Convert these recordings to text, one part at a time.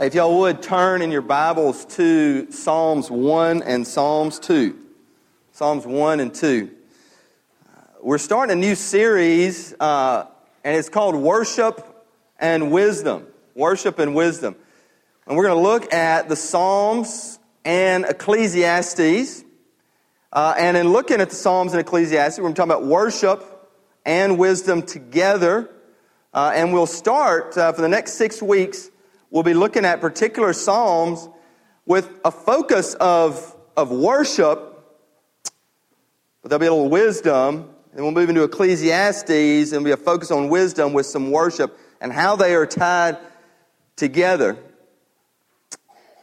If y'all would turn in your Bibles to Psalms 1 and Psalms 2. Psalms 1 and 2. We're starting a new series, uh, and it's called Worship and Wisdom. Worship and Wisdom. And we're going to look at the Psalms and Ecclesiastes. Uh, and in looking at the Psalms and Ecclesiastes, we're going to talk about worship and wisdom together. Uh, and we'll start uh, for the next six weeks we'll be looking at particular Psalms with a focus of, of worship, but there'll be a little wisdom. And we'll move into Ecclesiastes and be a focus on wisdom with some worship and how they are tied together.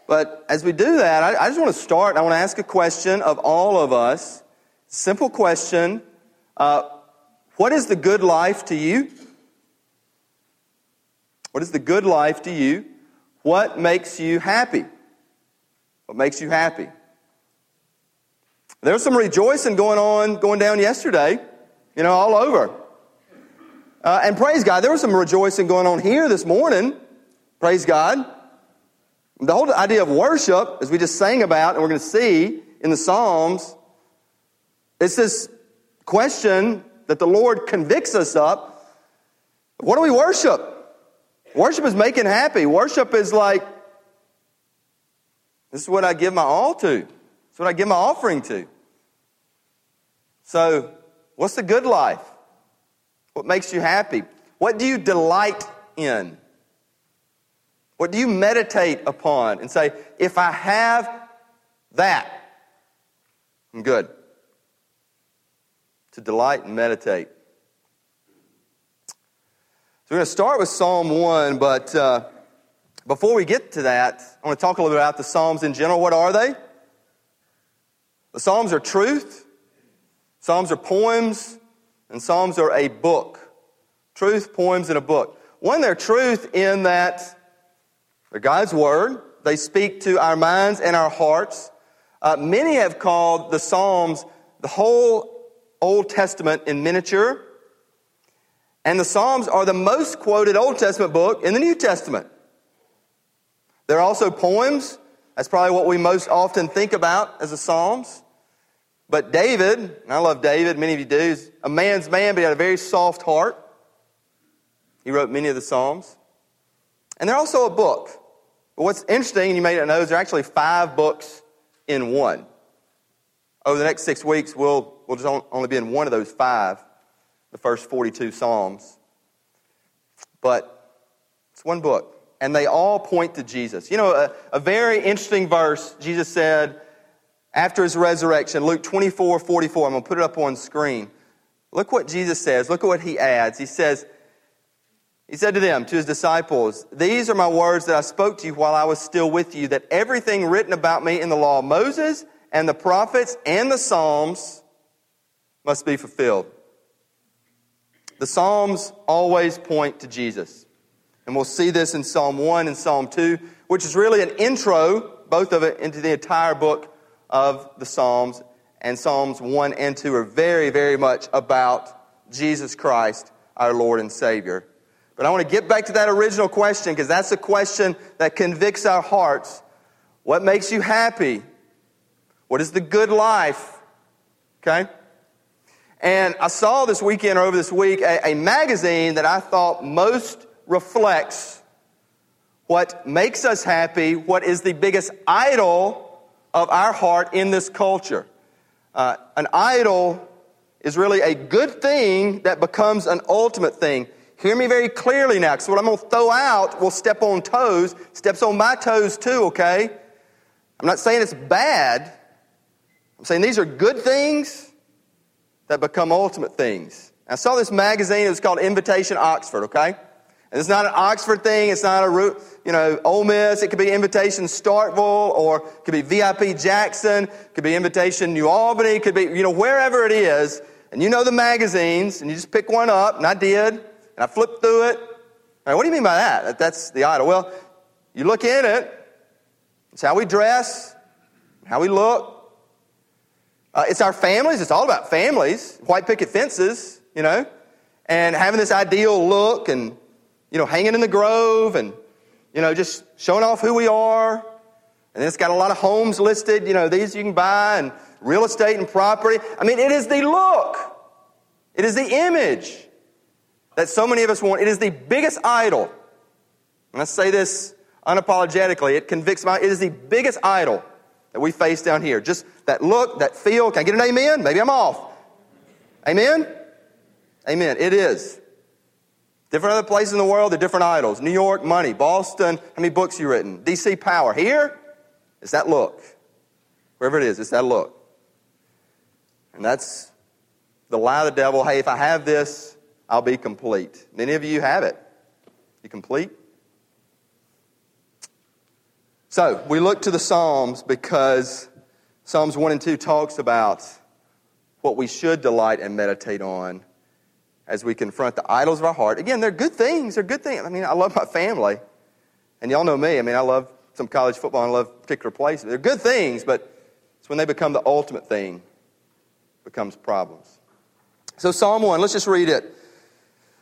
But as we do that, I, I just want to start. I want to ask a question of all of us. Simple question. Uh, what is the good life to you? What is the good life to you? What makes you happy? What makes you happy? There was some rejoicing going on, going down yesterday, you know, all over. Uh, and praise God, there was some rejoicing going on here this morning. Praise God. The whole idea of worship, as we just sang about, and we're going to see in the Psalms, it's this question that the Lord convicts us of. What do we worship? Worship is making happy. Worship is like, this is what I give my all to. It's what I give my offering to. So, what's the good life? What makes you happy? What do you delight in? What do you meditate upon and say, if I have that, I'm good? To delight and meditate. So we're going to start with Psalm 1, but uh, before we get to that, I want to talk a little bit about the Psalms in general. What are they? The Psalms are truth, Psalms are poems, and Psalms are a book. Truth, poems, and a book. One, they're truth in that they're God's Word. They speak to our minds and our hearts. Uh, many have called the Psalms the whole Old Testament in miniature. And the Psalms are the most quoted Old Testament book in the New Testament. They're also poems. That's probably what we most often think about as the Psalms. But David, and I love David, many of you do, is a man's man, but he had a very soft heart. He wrote many of the Psalms. And they're also a book. But what's interesting, and you may not know, is there are actually five books in one. Over the next six weeks, we'll, we'll just only be in one of those five the first 42 Psalms. But it's one book, and they all point to Jesus. You know, a, a very interesting verse, Jesus said after his resurrection, Luke 24 44. I'm going to put it up on screen. Look what Jesus says. Look at what he adds. He says, He said to them, to his disciples, These are my words that I spoke to you while I was still with you, that everything written about me in the law of Moses and the prophets and the Psalms must be fulfilled. The Psalms always point to Jesus. And we'll see this in Psalm 1 and Psalm 2, which is really an intro, both of it, into the entire book of the Psalms. And Psalms 1 and 2 are very, very much about Jesus Christ, our Lord and Savior. But I want to get back to that original question because that's a question that convicts our hearts. What makes you happy? What is the good life? Okay? And I saw this weekend or over this week a, a magazine that I thought most reflects what makes us happy, what is the biggest idol of our heart in this culture. Uh, an idol is really a good thing that becomes an ultimate thing. Hear me very clearly now, because what I'm going to throw out will step on toes, steps on my toes too, okay? I'm not saying it's bad. I'm saying these are good things that become ultimate things. I saw this magazine, it was called Invitation Oxford, okay? And it's not an Oxford thing, it's not a, you know, Ole Miss, it could be Invitation Starkville, or it could be VIP Jackson, it could be Invitation New Albany, it could be, you know, wherever it is, and you know the magazines, and you just pick one up, and I did, and I flipped through it. Right, what do you mean by that? That's the idol. Well, you look in it, it's how we dress, how we look, uh, it's our families. It's all about families. White picket fences, you know, and having this ideal look and, you know, hanging in the grove and you know, just showing off who we are. And it's got a lot of homes listed, you know, these you can buy and real estate and property. I mean, it is the look. It is the image that so many of us want. It is the biggest idol. And I say this unapologetically. It convicts my, it is the biggest idol that we face down here. Just that look, that feel. Can I get an amen? Maybe I'm off. Amen? Amen. It is. Different other places in the world, they're different idols. New York, money. Boston, how many books you written? DC, power. Here, it's that look. Wherever it is, it's that look. And that's the lie of the devil. Hey, if I have this, I'll be complete. Many of you have it. You complete? So, we look to the Psalms because Psalms 1 and 2 talks about what we should delight and meditate on as we confront the idols of our heart. Again, they're good things. They're good things. I mean, I love my family. And y'all know me. I mean, I love some college football and I love particular places. They're good things, but it's when they become the ultimate thing becomes problems. So Psalm 1, let's just read it.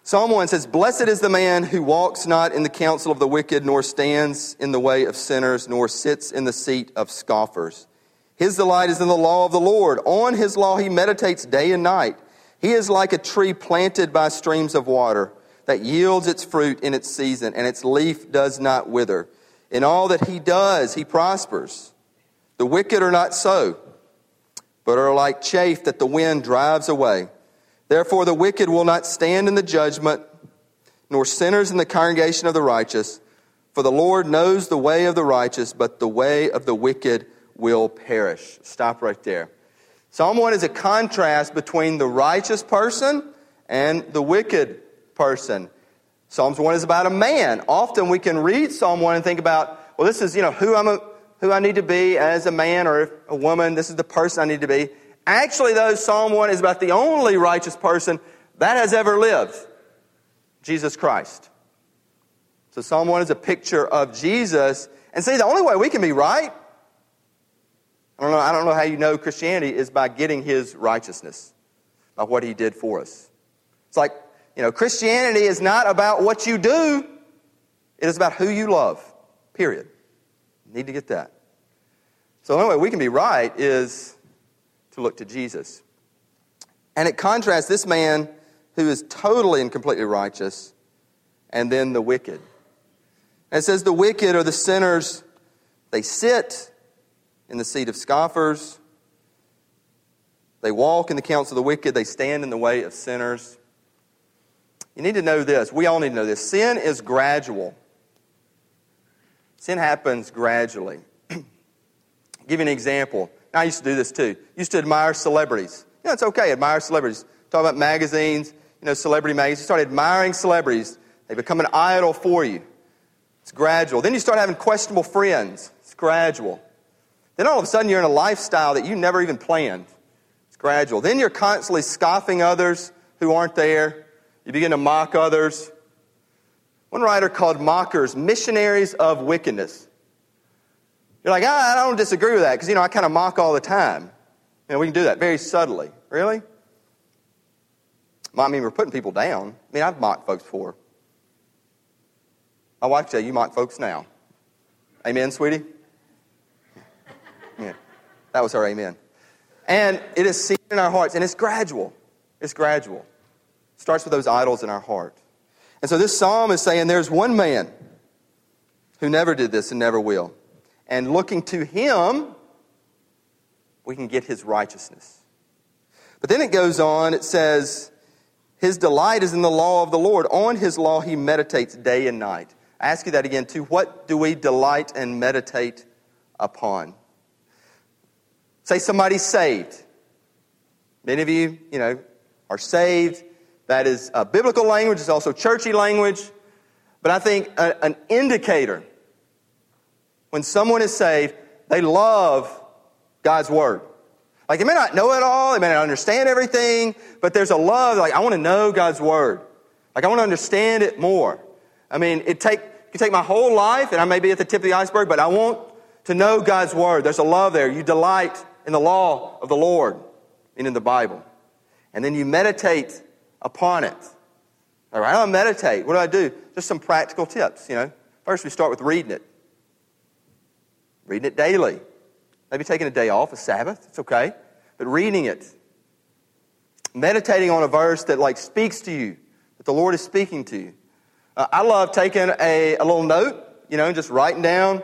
Psalm 1 says, Blessed is the man who walks not in the counsel of the wicked, nor stands in the way of sinners, nor sits in the seat of scoffers. His delight is in the law of the Lord. On his law he meditates day and night. He is like a tree planted by streams of water that yields its fruit in its season, and its leaf does not wither. In all that he does, he prospers. The wicked are not so, but are like chaff that the wind drives away. Therefore, the wicked will not stand in the judgment, nor sinners in the congregation of the righteous. For the Lord knows the way of the righteous, but the way of the wicked will perish. Stop right there. Psalm 1 is a contrast between the righteous person and the wicked person. Psalms 1 is about a man. Often we can read Psalm 1 and think about, well, this is, you know, who, I'm a, who I need to be as a man or a woman. This is the person I need to be. Actually, though, Psalm 1 is about the only righteous person that has ever lived Jesus Christ. So Psalm 1 is a picture of Jesus. And see, the only way we can be right I don't know, I don't know how you know Christianity is by getting his righteousness, by what he did for us. It's like, you know, Christianity is not about what you do, it is about who you love, period. You need to get that. So the only way we can be right is to look to Jesus. And it contrasts this man who is totally and completely righteous and then the wicked. And it says the wicked are the sinners, they sit in the seat of scoffers. They walk in the counsel of the wicked. They stand in the way of sinners. You need to know this. We all need to know this. Sin is gradual. Sin happens gradually. give you an example. I used to do this too. used to admire celebrities. You know, it's okay, admire celebrities. Talk about magazines, you know, celebrity magazines. You start admiring celebrities. They become an idol for you. It's gradual. Then you start having questionable friends. It's gradual. Then all of a sudden you're in a lifestyle that you never even planned. It's gradual. Then you're constantly scoffing others who aren't there. You begin to mock others. One writer called mockers missionaries of wickedness. You're like, ah, I don't disagree with that because, you know, I kind of mock all the time. You know, we can do that very subtly. Really? I mean, we're putting people down. I mean, I've mocked folks before. My wife said, You mock folks now. Amen, sweetie? Yeah. That was her amen. And it is seen in our hearts, and it's gradual. It's gradual. It starts with those idols in our heart. And so this psalm is saying there's one man who never did this and never will. And looking to him, we can get his righteousness. But then it goes on, it says, His delight is in the law of the Lord. On his law he meditates day and night. I ask you that again, too. What do we delight and meditate upon? Say somebody's saved. Many of you, you know, are saved. That is a biblical language. It's also churchy language. But I think a, an indicator when someone is saved, they love God's word. Like they may not know it all, they may not understand everything, but there's a love. Like I want to know God's word. Like I want to understand it more. I mean, it take it can take my whole life, and I may be at the tip of the iceberg, but I want to know God's word. There's a love there. You delight in the law of the Lord and in the Bible. And then you meditate upon it. All right, I meditate. What do I do? Just some practical tips, you know. First, we start with reading it. Reading it daily. Maybe taking a day off, a Sabbath, it's okay. But reading it. Meditating on a verse that like speaks to you, that the Lord is speaking to you. Uh, I love taking a, a little note, you know, just writing down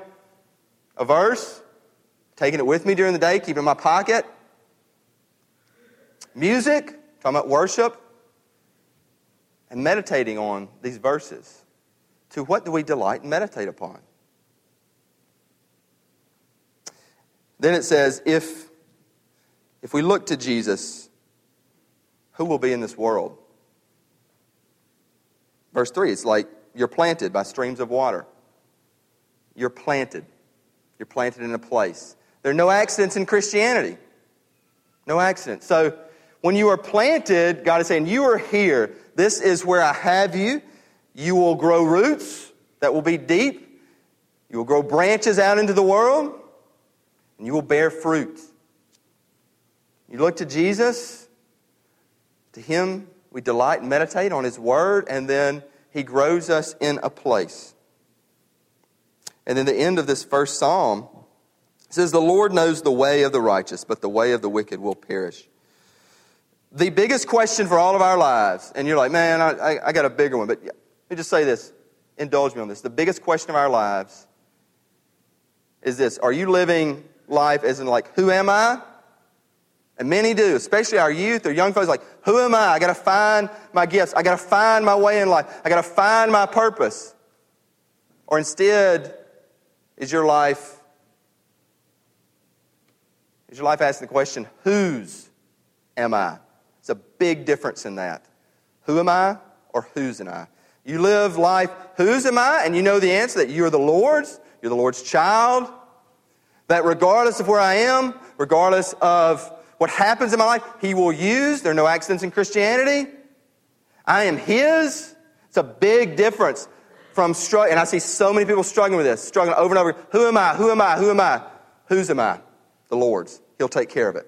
a verse, taking it with me during the day, keeping it in my pocket. Music, talking about worship, and meditating on these verses. To what do we delight and meditate upon? Then it says, if, if we look to Jesus, who will be in this world? Verse 3, it's like you're planted by streams of water. You're planted. You're planted in a place. There are no accidents in Christianity. No accidents. So when you are planted, God is saying, You are here. This is where I have you. You will grow roots that will be deep. You will grow branches out into the world, and you will bear fruit. You look to Jesus, to Him we delight and meditate on His Word, and then He grows us in a place. And then the end of this first psalm says, The Lord knows the way of the righteous, but the way of the wicked will perish the biggest question for all of our lives, and you're like, man, I, I, I got a bigger one, but let me just say this. Indulge me on this. The biggest question of our lives is this Are you living life as in, like, who am I? And many do, especially our youth or young folks, like, who am I? I got to find my gifts. I got to find my way in life. I got to find my purpose. Or instead, is your life is your life asking the question, whose am I? It's a big difference in that. Who am I or whose am I? You live life, whose am I? And you know the answer that you're the Lord's, you're the Lord's child. That regardless of where I am, regardless of what happens in my life, He will use. There are no accidents in Christianity. I am His. It's a big difference from struggling. And I see so many people struggling with this, struggling over and over. Who am I? Who am I? Who am I? Whose am I? The Lord's. He'll take care of it.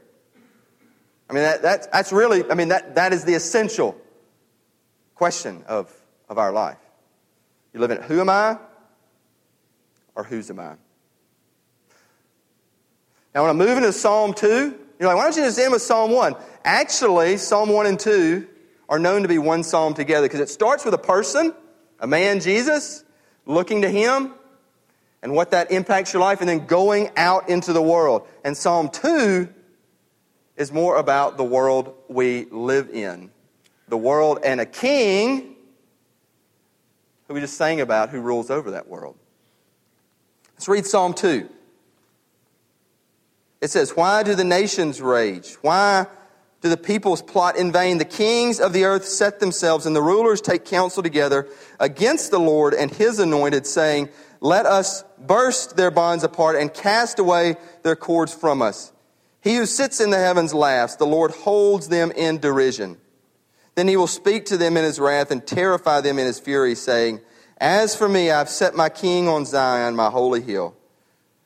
I mean, that, that, that's really, I mean, that, that is the essential question of, of our life. You live in who am I or whose am I? Now, when I move into Psalm 2, you're like, why don't you just end with Psalm 1? Actually, Psalm 1 and 2 are known to be one psalm together because it starts with a person, a man, Jesus, looking to him and what that impacts your life, and then going out into the world. And Psalm 2 is more about the world we live in. The world and a king who we just sang about who rules over that world. Let's read Psalm 2. It says, Why do the nations rage? Why do the peoples plot in vain? The kings of the earth set themselves, and the rulers take counsel together against the Lord and his anointed, saying, Let us burst their bonds apart and cast away their cords from us. He who sits in the heavens laughs. The Lord holds them in derision. Then he will speak to them in his wrath and terrify them in his fury, saying, As for me, I've set my king on Zion, my holy hill.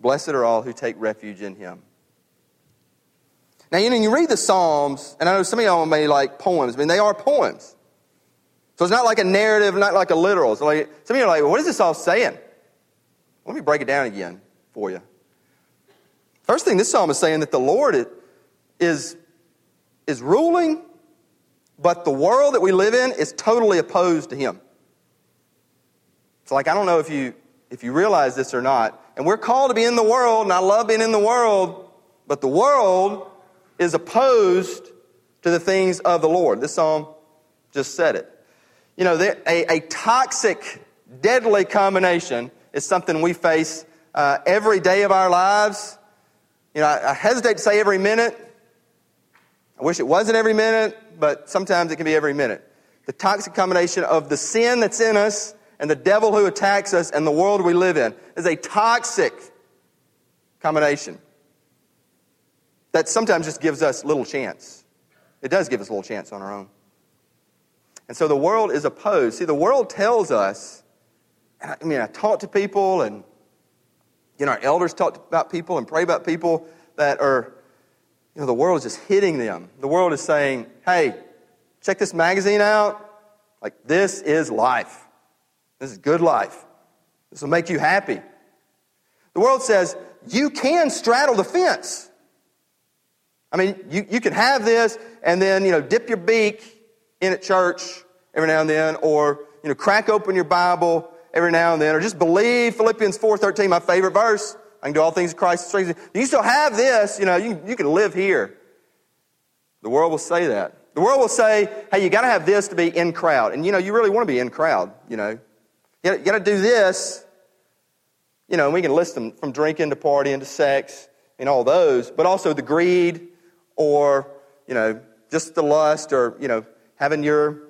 Blessed are all who take refuge in him. Now, you know, you read the Psalms, and I know some of y'all may like poems. I mean, they are poems. So it's not like a narrative, not like a literal. So like, some of you are like, well, what is this all saying? Let me break it down again for you. First thing, this psalm is saying that the Lord is, is ruling, but the world that we live in is totally opposed to Him. It's like, I don't know if you, if you realize this or not. And we're called to be in the world, and I love being in the world, but the world is opposed to the things of the Lord. This psalm just said it. You know, a, a toxic, deadly combination is something we face uh, every day of our lives you know, I, I hesitate to say every minute. I wish it wasn't every minute, but sometimes it can be every minute. The toxic combination of the sin that's in us and the devil who attacks us and the world we live in is a toxic combination that sometimes just gives us little chance. It does give us a little chance on our own. And so the world is opposed. See, the world tells us, I mean, I talk to people, and, you know, our elders talk about people and pray about people that are, you know, the world is just hitting them. The world is saying, hey, check this magazine out. Like, this is life. This is good life. This will make you happy. The world says, you can straddle the fence. I mean, you, you can have this and then, you know, dip your beak in at church every now and then, or, you know, crack open your Bible every now and then, or just believe Philippians 4.13, my favorite verse. I can do all things in Christ. You still have this, you know, you, you can live here. The world will say that. The world will say, hey, you got to have this to be in crowd. And, you know, you really want to be in crowd, you know. You got to do this. You know, and we can list them from drinking to partying to sex and all those, but also the greed or, you know, just the lust or, you know, having your,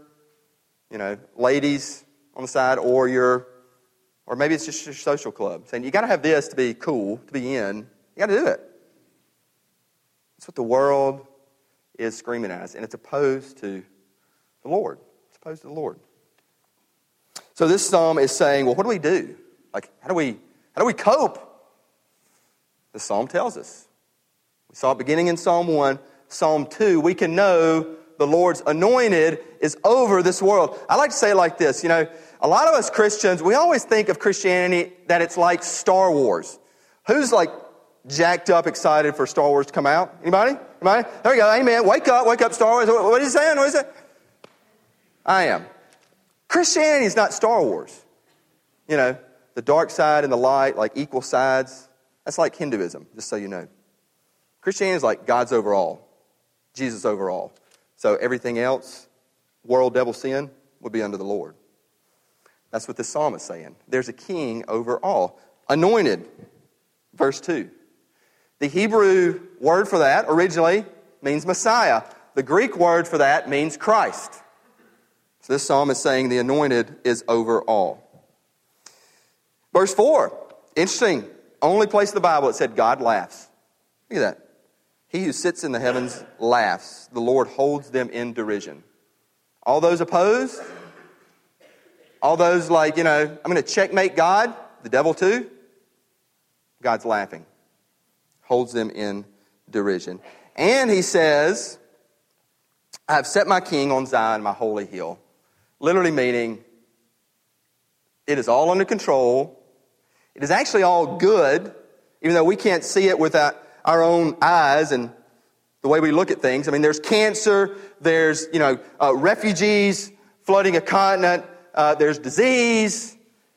you know, ladies on the side or your, or maybe it's just your social club. Saying you got to have this to be cool, to be in. You got to do it. That's what the world is screaming at us, and it's opposed to the Lord. It's opposed to the Lord. So this psalm is saying, well, what do we do? Like, how do we how do we cope? The psalm tells us. We saw it beginning in Psalm 1, Psalm 2. We can know the Lord's anointed is over this world. I like to say like this, you know, a lot of us Christians, we always think of Christianity that it's like Star Wars. Who's like jacked up, excited for Star Wars to come out? Anybody? Anybody? There we go. Amen. Wake up, wake up, Star Wars. What is he saying? What is it? I am. Christianity is not Star Wars. You know, the dark side and the light, like equal sides. That's like Hinduism, just so you know. Christianity is like God's overall, Jesus overall. So everything else, world, devil, sin, would be under the Lord. That's what the psalm is saying. There's a king over all, anointed. Verse 2. The Hebrew word for that originally means Messiah. The Greek word for that means Christ. So this psalm is saying the anointed is over all. Verse 4. Interesting. Only place in the Bible it said God laughs. Look at that. He who sits in the heavens laughs. The Lord holds them in derision. All those opposed, all those like, you know, I'm going to checkmate God, the devil too, God's laughing, holds them in derision. And he says, I have set my king on Zion, my holy hill. Literally meaning, it is all under control. It is actually all good, even though we can't see it without our own eyes and the way we look at things. I mean, there's cancer, there's, you know, uh, refugees flooding a continent, uh, there's disease,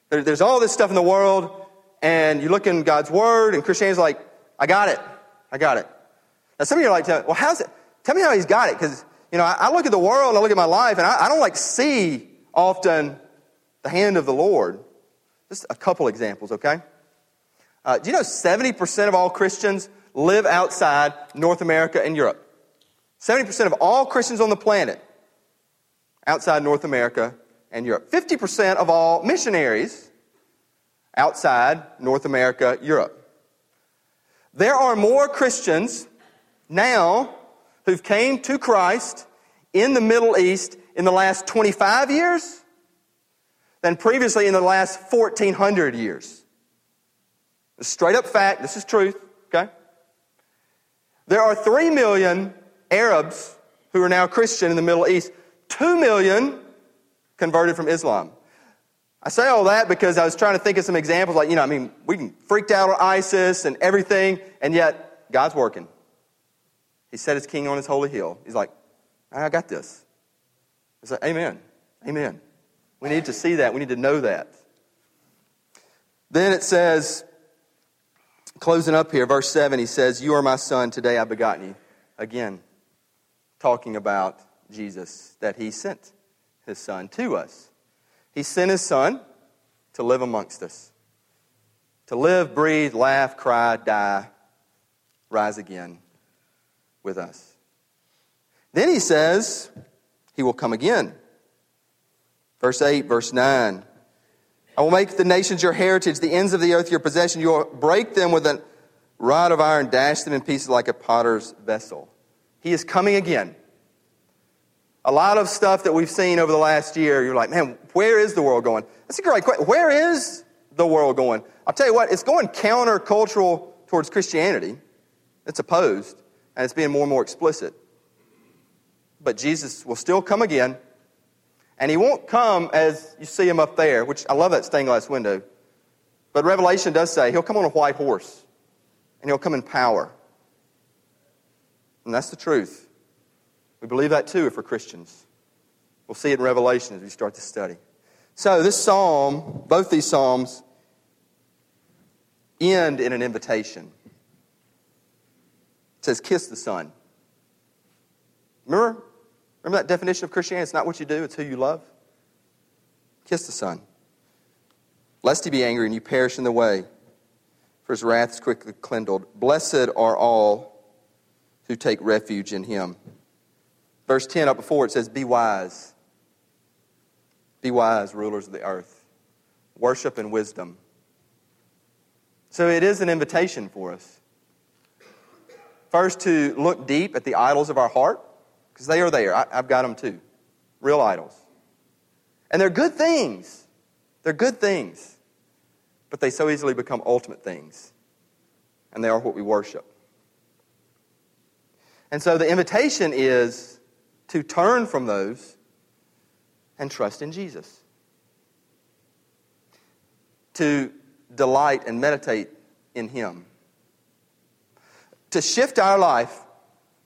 there, there's all this stuff in the world, and you look in God's Word, and Christianity's like, I got it. I got it. Now, some of you are like, well, how's it? Tell me how he's got it, because, you know, I, look at the world, I look at my life, and I, I don't like see often the hand of the Lord. Just a couple examples, okay? Uh, do you know 70% of all Christians live outside North America and Europe? 70% of all Christians on the planet outside North America and Europe. 50% of all missionaries outside North America, Europe. There are more Christians now who've came to Christ in the Middle East in the last 25 years than previously in the last 1400 years. Straight up fact, this is truth, okay? There are 3 million Arabs who are now Christian in the Middle East, 2 million converted from Islam. I say all that because I was trying to think of some examples like, you know, I mean, we freaked out on ISIS and everything, and yet God's working. He set his king on his holy hill. He's like, I got this. It's like, Amen. Amen. We need to see that. We need to know that. Then it says, closing up here, verse 7, he says, You are my son, today I've begotten you. Again, talking about Jesus, that he sent his son to us. He sent his son to live amongst us, to live, breathe, laugh, cry, die, rise again with us. Then he says, He will come again. Verse 8, verse 9. I will make the nations your heritage, the ends of the earth your possession. You will break them with a rod of iron, dash them in pieces like a potter's vessel. He is coming again. A lot of stuff that we've seen over the last year, you're like, man, where is the world going? That's a great question. Where is the world going? I'll tell you what, it's going countercultural towards Christianity. It's opposed, and it's being more and more explicit. But Jesus will still come again, and he won't come as you see him up there, which I love that stained glass window. But Revelation does say he'll come on a white horse, and he'll come in power. And that's the truth. We believe that too if we're Christians. We'll see it in Revelation as we start to study. So, this psalm, both these psalms, end in an invitation. It says, Kiss the Son. Remember? Remember that definition of Christianity? It's not what you do, it's who you love. Kiss the Son. Lest he be angry and you perish in the way, for his wrath is quickly kindled. Blessed are all who take refuge in him. Verse 10 up before it says, Be wise. Be wise, rulers of the earth. Worship in wisdom. So it is an invitation for us. First, to look deep at the idols of our heart, because they are there. I, have got them too. Real idols. And they're good things. They're good things. But they so easily become ultimate things. And they are what we worship. And so the invitation is to turn from those and trust in Jesus. To delight and meditate in Him. To shift our life,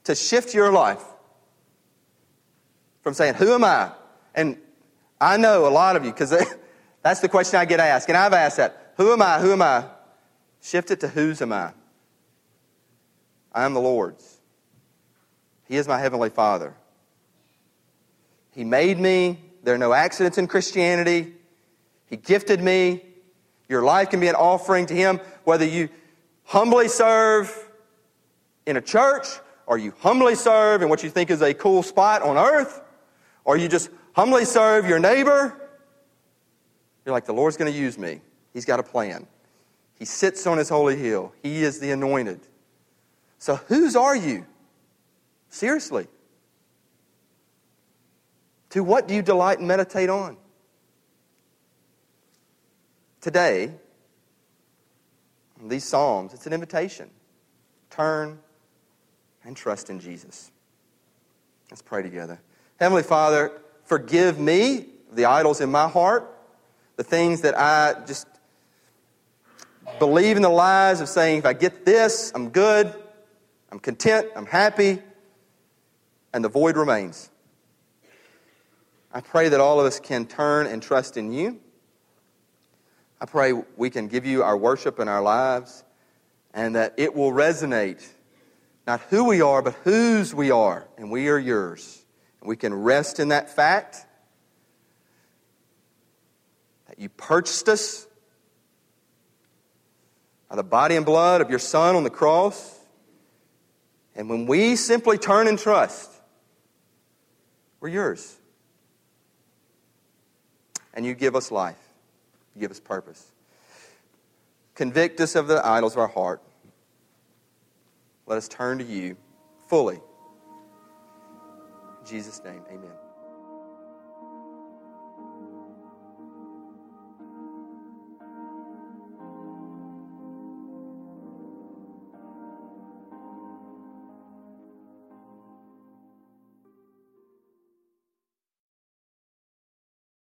to shift your life from saying, Who am I? And I know a lot of you, because that's the question I get asked. And I've asked that Who am I? Who am I? Shift it to Whose am I? I am the Lord's. He is my Heavenly Father. He made me. There are no accidents in Christianity. He gifted me. Your life can be an offering to Him, whether you humbly serve in a church or you humbly serve in what you think is a cool spot on earth, or you just humbly serve your neighbor. You're like, the Lord's going to use me. He's got a plan. He sits on his holy hill. He is the anointed. So, whose are you? Seriously. To what do you delight and meditate on? Today, these Psalms, it's an invitation. Turn and trust in Jesus. Let's pray together. Heavenly Father, forgive me the idols in my heart, the things that I just believe in the lies of saying, if I get this, I'm good, I'm content, I'm happy, and the void remains. I pray that all of us can turn and trust in you. I pray we can give you our worship and our lives, and that it will resonate not who we are, but whose we are, and we are yours. And we can rest in that fact that you purchased us by the body and blood of your Son on the cross. And when we simply turn and trust, we're yours and you give us life. You give us purpose. Convict us of the idols of our heart. Let us turn to you fully. In Jesus' name, amen.